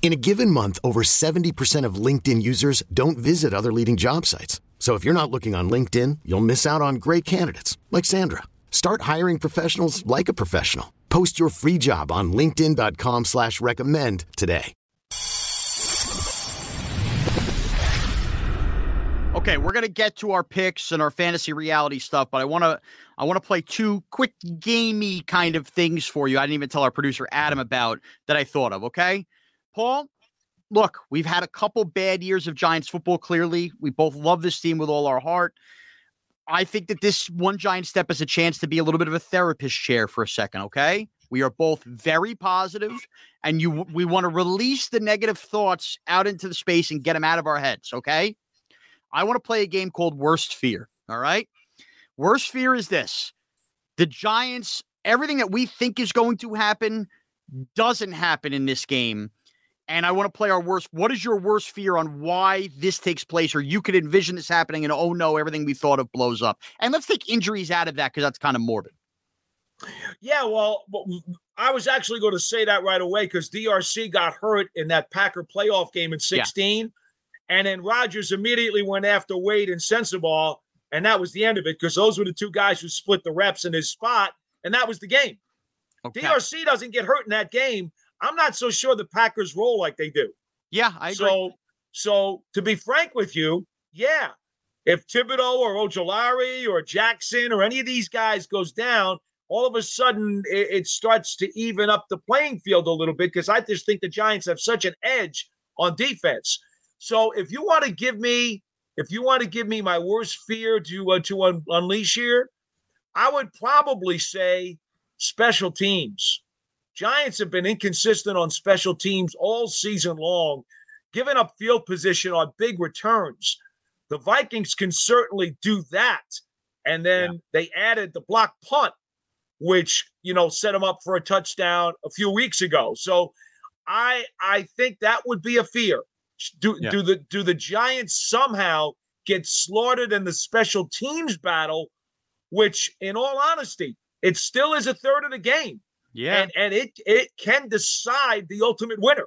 In a given month, over 70% of LinkedIn users don't visit other leading job sites. So if you're not looking on LinkedIn, you'll miss out on great candidates like Sandra. Start hiring professionals like a professional. Post your free job on LinkedIn.com slash recommend today. Okay, we're gonna get to our picks and our fantasy reality stuff, but I wanna I wanna play two quick gamey kind of things for you. I didn't even tell our producer Adam about that I thought of, okay? Paul, look, we've had a couple bad years of Giants football, clearly. We both love this team with all our heart. I think that this one giant step is a chance to be a little bit of a therapist chair for a second, okay? We are both very positive and you we want to release the negative thoughts out into the space and get them out of our heads, okay? I want to play a game called Worst Fear, all right? Worst fear is this. The Giants, everything that we think is going to happen doesn't happen in this game and I want to play our worst. What is your worst fear on why this takes place, or you could envision this happening, and oh no, everything we thought of blows up? And let's take injuries out of that because that's kind of morbid. Yeah, well, I was actually going to say that right away because DRC got hurt in that Packer playoff game in 16. Yeah. And then Rodgers immediately went after Wade and Sensabaugh, and that was the end of it because those were the two guys who split the reps in his spot, and that was the game. Okay. DRC doesn't get hurt in that game. I'm not so sure the Packers roll like they do. Yeah, I agree. So, so to be frank with you, yeah, if Thibodeaux or Ojulari or Jackson or any of these guys goes down, all of a sudden it, it starts to even up the playing field a little bit because I just think the Giants have such an edge on defense. So if you want to give me, if you want to give me my worst fear to uh, to un- unleash here, I would probably say special teams. Giants have been inconsistent on special teams all season long, giving up field position on big returns. The Vikings can certainly do that. And then yeah. they added the block punt, which, you know, set them up for a touchdown a few weeks ago. So I I think that would be a fear. Do yeah. do the do the Giants somehow get slaughtered in the special teams battle, which in all honesty, it still is a third of the game. Yeah. And, and it it can decide the ultimate winner.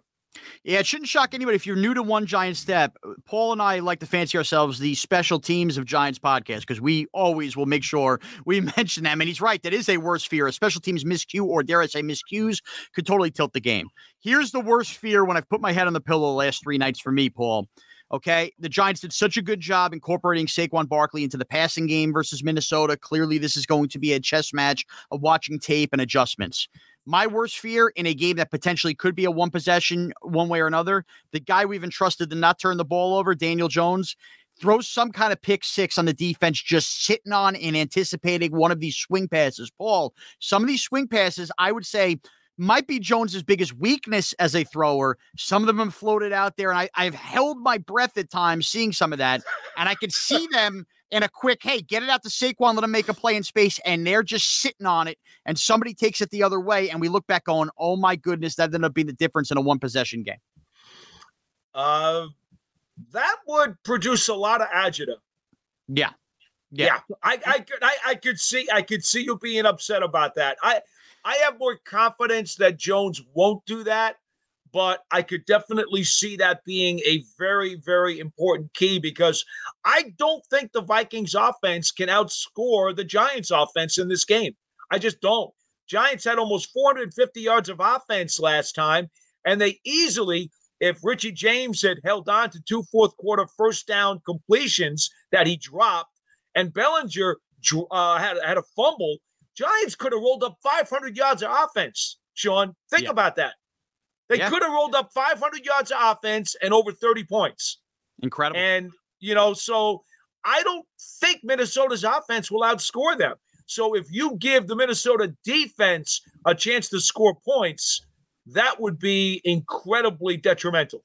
Yeah, it shouldn't shock anybody if you're new to One Giant Step. Paul and I like to fancy ourselves the special teams of Giants podcast because we always will make sure we mention them. And he's right, that is a worst fear. A special teams miscue, or dare I say miscues, could totally tilt the game. Here's the worst fear when I've put my head on the pillow the last three nights for me, Paul. Okay. The Giants did such a good job incorporating Saquon Barkley into the passing game versus Minnesota. Clearly, this is going to be a chess match of watching tape and adjustments. My worst fear in a game that potentially could be a one possession, one way or another, the guy we've entrusted to not turn the ball over, Daniel Jones, throws some kind of pick six on the defense, just sitting on and anticipating one of these swing passes. Paul, some of these swing passes, I would say, might be Jones's biggest weakness as a thrower. Some of them have floated out there, and I, I've held my breath at times seeing some of that, and I could see them in a quick, hey, get it out to Saquon, let him make a play in space, and they're just sitting on it, and somebody takes it the other way, and we look back going, oh my goodness, that ended up being the difference in a one possession game. Uh, that would produce a lot of agita. Yeah. Yeah. yeah. I, I could I, I could see I could see you being upset about that. I I have more confidence that Jones won't do that, but I could definitely see that being a very, very important key because I don't think the Vikings offense can outscore the Giants offense in this game. I just don't. Giants had almost 450 yards of offense last time, and they easily, if Richie James had held on to two fourth quarter first down completions that he dropped, and Bellinger uh, had, had a fumble, Giants could have rolled up 500 yards of offense Sean. Think Yeah. about that. They Yeah. could have rolled up 500 yards of offense and over 30 points. Incredible. And, you know, so I don't think Minnesota's offense will outscore them. So if you give the Minnesota defense a chance to score points, that would be incredibly detrimental.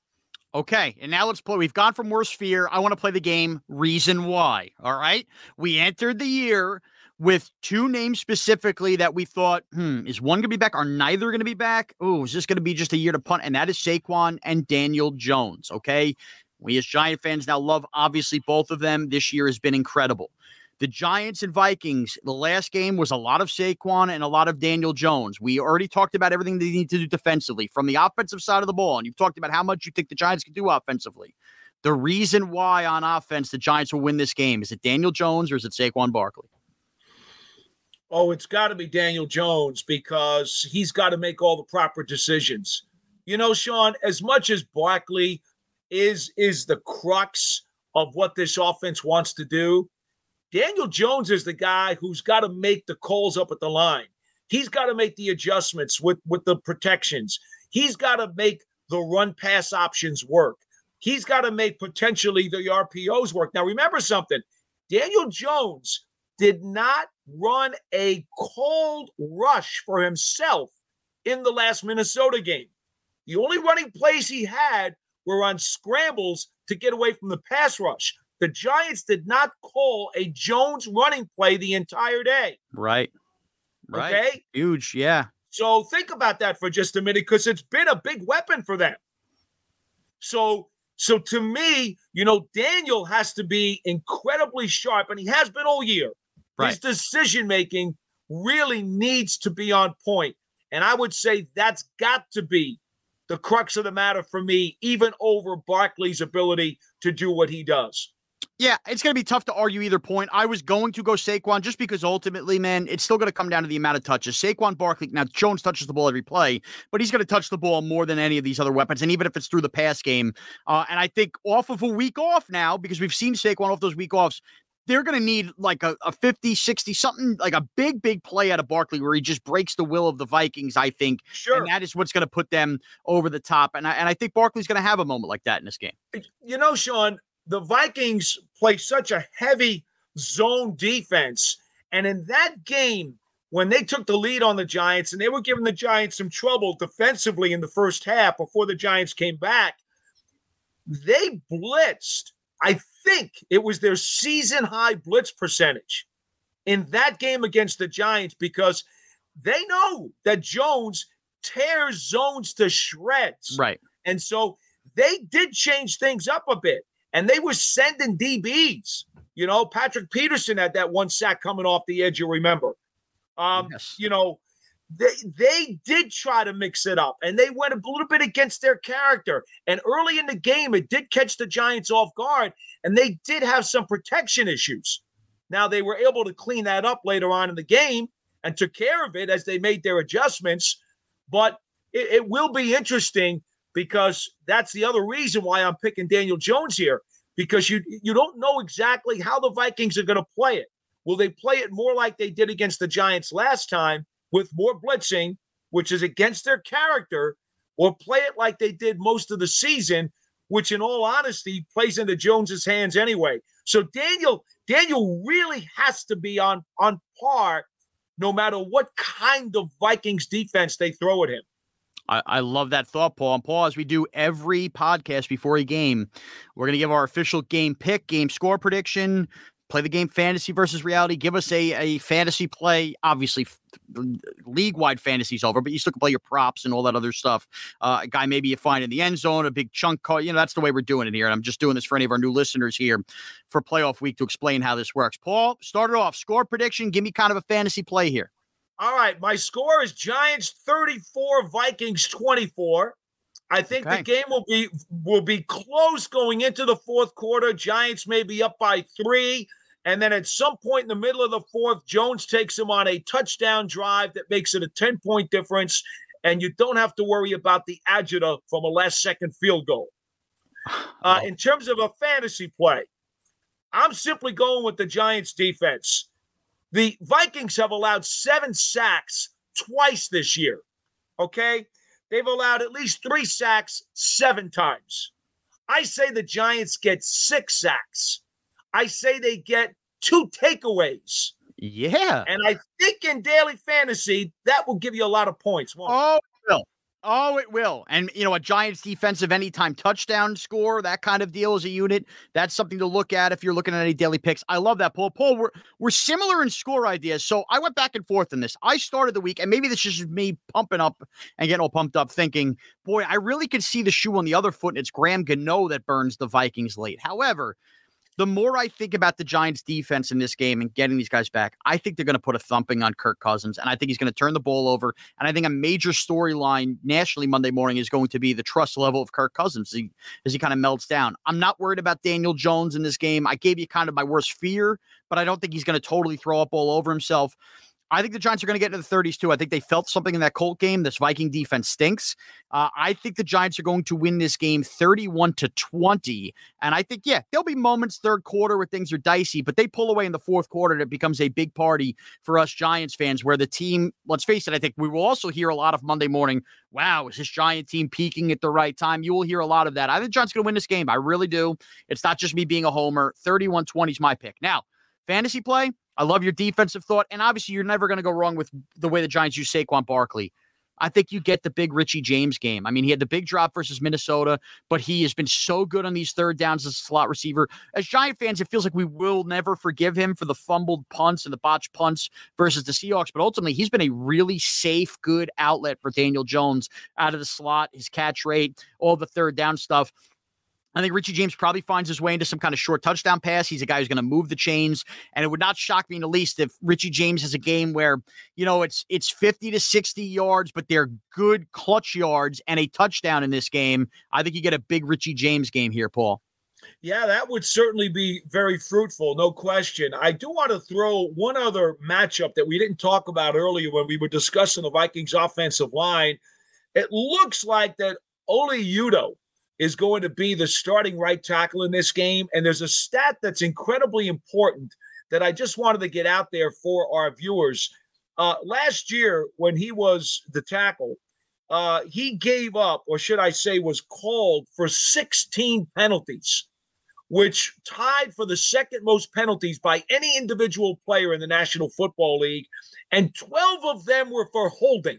Okay, and now let's play. We've gone from worst fear. I want to play the game reason why. All right. We entered the year with two names specifically that we thought, hmm, is one going to be back? Are neither going to be back? Oh, is this going to be just a year to punt? And that is Saquon and Daniel Jones. Okay. We as Giant fans now love obviously both of them. This year has been incredible. The Giants and Vikings, the last game was a lot of Saquon and a lot of Daniel Jones. We already talked about everything they need to do defensively from the offensive side of the ball. And you've talked about how much you think the Giants can do offensively. The reason why on offense the Giants will win this game is it Daniel Jones or is it Saquon Barkley? Oh, it's got to be Daniel Jones because he's got to make all the proper decisions. You know, Sean, as much as Barkley is is the crux of what this offense wants to do, Daniel Jones is the guy who's got to make the calls up at the line. He's got to make the adjustments with with the protections. He's got to make the run pass options work. He's got to make potentially the RPOs work. Now, remember something Daniel Jones did not run a cold rush for himself in the last Minnesota game. The only running plays he had were on scrambles to get away from the pass rush. The Giants did not call a Jones running play the entire day. Right. Right. Okay. Huge. Yeah. So think about that for just a minute because it's been a big weapon for them. So so to me, you know, Daniel has to be incredibly sharp, and he has been all year. His decision making really needs to be on point. And I would say that's got to be the crux of the matter for me, even over Barkley's ability to do what he does. Yeah, it's going to be tough to argue either point. I was going to go Saquon just because ultimately, man, it's still going to come down to the amount of touches. Saquon Barkley, now Jones touches the ball every play, but he's going to touch the ball more than any of these other weapons. And even if it's through the pass game, uh, and I think off of a week off now, because we've seen Saquon off those week offs, they're going to need like a, a 50, 60, something like a big, big play out of Barkley where he just breaks the will of the Vikings, I think. Sure. And that is what's going to put them over the top. And I, and I think Barkley's going to have a moment like that in this game. you know, Sean, the Vikings play such a heavy zone defense. And in that game, when they took the lead on the Giants and they were giving the Giants some trouble defensively in the first half before the Giants came back, they blitzed. I think it was their season high blitz percentage in that game against the Giants because they know that Jones tears zones to shreds. Right. And so they did change things up a bit. And they were sending DBs. You know, Patrick Peterson had that one sack coming off the edge, you remember. Um, Yes. you know, they they did try to mix it up and they went a little bit against their character. And early in the game, it did catch the Giants off guard, and they did have some protection issues. Now they were able to clean that up later on in the game and took care of it as they made their adjustments. But it, it will be interesting because that's the other reason why I'm picking Daniel Jones here because you you don't know exactly how the Vikings are going to play it. Will they play it more like they did against the Giants last time with more blitzing, which is against their character, or play it like they did most of the season, which in all honesty plays into Jones's hands anyway. So Daniel Daniel really has to be on on par no matter what kind of Vikings defense they throw at him. I, I love that thought, Paul. And Paul, as we do every podcast before a game, we're going to give our official game pick, game score prediction, play the game fantasy versus reality. Give us a, a fantasy play. Obviously, league wide fantasy's over, but you still can play your props and all that other stuff. Uh, a guy maybe you find in the end zone, a big chunk call. You know, that's the way we're doing it here. And I'm just doing this for any of our new listeners here for playoff week to explain how this works. Paul, start it off. Score prediction. Give me kind of a fantasy play here. All right, my score is Giants 34, Vikings 24. I think Okay. the game will be will be close going into the fourth quarter. Giants may be up by three, and then at some point in the middle of the fourth, Jones takes them on a touchdown drive that makes it a 10 point difference, and you don't have to worry about the agita from a last second field goal. Uh, in terms of a fantasy play, I'm simply going with the Giants defense. The Vikings have allowed seven sacks twice this year. Okay. They've allowed at least three sacks seven times. I say the Giants get six sacks. I say they get two takeaways. Yeah. And I think in daily fantasy, that will give you a lot of points. Oh. Oh, it will. And, you know, a Giants defensive anytime touchdown score, that kind of deal as a unit, that's something to look at if you're looking at any daily picks. I love that, Paul. Paul, we're, we're similar in score ideas. So I went back and forth in this. I started the week, and maybe this is me pumping up and getting all pumped up, thinking, boy, I really could see the shoe on the other foot, and it's Graham Gano that burns the Vikings late. However, the more I think about the Giants defense in this game and getting these guys back, I think they're going to put a thumping on Kirk Cousins. And I think he's going to turn the ball over. And I think a major storyline nationally Monday morning is going to be the trust level of Kirk Cousins as he, as he kind of melts down. I'm not worried about Daniel Jones in this game. I gave you kind of my worst fear, but I don't think he's going to totally throw up all over himself. I think the Giants are going to get into the 30s too. I think they felt something in that Colt game. This Viking defense stinks. Uh, I think the Giants are going to win this game 31 to 20. And I think, yeah, there'll be moments third quarter where things are dicey, but they pull away in the fourth quarter and it becomes a big party for us Giants fans where the team, let's face it, I think we will also hear a lot of Monday morning, wow, is this Giant team peaking at the right time? You will hear a lot of that. I think Giants going to win this game. I really do. It's not just me being a homer. 31 20 is my pick. Now, fantasy play, I love your defensive thought. And obviously, you're never going to go wrong with the way the Giants use Saquon Barkley. I think you get the big Richie James game. I mean, he had the big drop versus Minnesota, but he has been so good on these third downs as a slot receiver. As Giant fans, it feels like we will never forgive him for the fumbled punts and the botched punts versus the Seahawks. But ultimately, he's been a really safe, good outlet for Daniel Jones out of the slot, his catch rate, all the third down stuff. I think Richie James probably finds his way into some kind of short touchdown pass. He's a guy who's going to move the chains, and it would not shock me in the least if Richie James has a game where you know it's it's fifty to sixty yards, but they're good clutch yards and a touchdown in this game. I think you get a big Richie James game here, Paul. Yeah, that would certainly be very fruitful, no question. I do want to throw one other matchup that we didn't talk about earlier when we were discussing the Vikings offensive line. It looks like that Oli Udoh is going to be the starting right tackle in this game. And there's a stat that's incredibly important that I just wanted to get out there for our viewers. Uh, last year, when he was the tackle, uh, he gave up, or should I say, was called for 16 penalties, which tied for the second most penalties by any individual player in the National Football League. And 12 of them were for holding.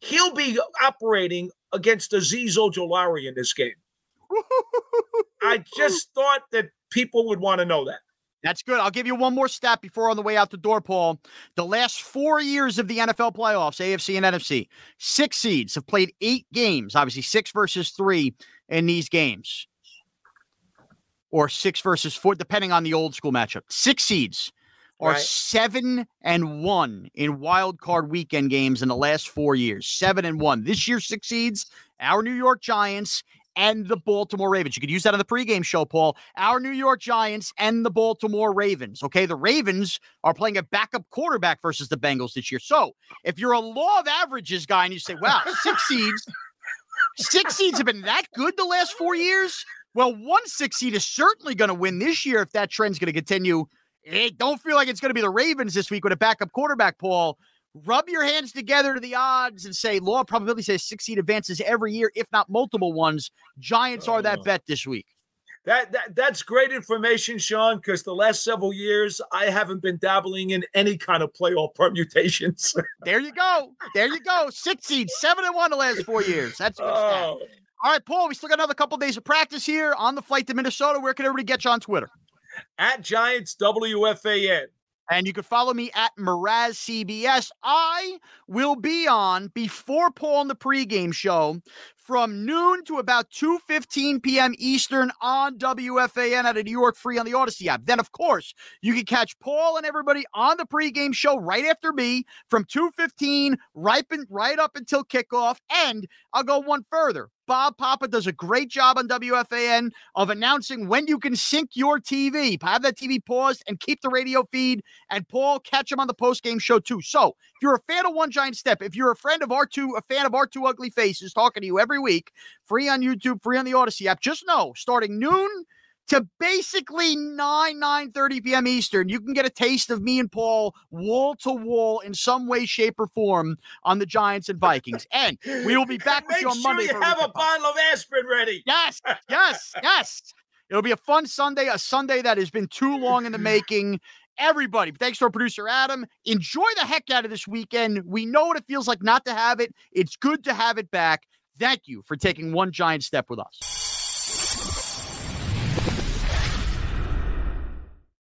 He'll be operating against Azeez Ojulari in this game. I just thought that people would want to know that. That's good. I'll give you one more stat before on the way out the door, Paul. The last four years of the NFL playoffs, AFC and NFC, six seeds have played eight games, obviously six versus three in these games, or six versus four, depending on the old school matchup. Six seeds are right. seven and one in wild card weekend games in the last four years. Seven and one. This year succeeds our New York Giants and the Baltimore Ravens. You could use that on the pregame show, Paul. Our New York Giants and the Baltimore Ravens. Okay, the Ravens are playing a backup quarterback versus the Bengals this year. So if you're a law of averages guy and you say, wow, six seeds, six seeds have been that good the last four years. Well, one six seed is certainly going to win this year if that trend's going to continue Hey, don't feel like it's going to be the Ravens this week with a backup quarterback, Paul. Rub your hands together to the odds and say law probability says six seed advances every year, if not multiple ones. Giants are that oh. bet this week. That, that that's great information, Sean, because the last several years I haven't been dabbling in any kind of playoff permutations. there you go. There you go. Six seed, seven and one the last four years. That's oh. All right, Paul. We still got another couple days of practice here on the flight to Minnesota. Where can everybody get you on Twitter? At Giants WFAN. And you can follow me at Mraz CBS. I will be on before Paul on the pregame show from noon to about 2.15 p.m. Eastern on WFAN at a New York Free on the Audacy app. Then, of course, you can catch Paul and everybody on the pregame show right after me from 2.15 right, right up until kickoff. And I'll go one further. Bob Papa does a great job on WFAN of announcing when you can sync your TV. Have that TV paused and keep the radio feed. And Paul, catch him on the post game show too. So if you're a fan of One Giant Step, if you're a friend of R2, a fan of R2 ugly faces talking to you every week, free on YouTube, free on the Audacy app, just know starting noon to basically 9 9 30 p.m eastern you can get a taste of me and paul wall to wall in some way shape or form on the giants and vikings. And we will be back with you on sure monday you have a bottle of aspirin ready. yes yes yes. It'll be a fun sunday a sunday that has been too long in the making. Everybody thanks to our producer adam. Enjoy the heck out of this weekend. We know what it feels like not to have it. It's good to have it back. Thank you for taking one giant step with us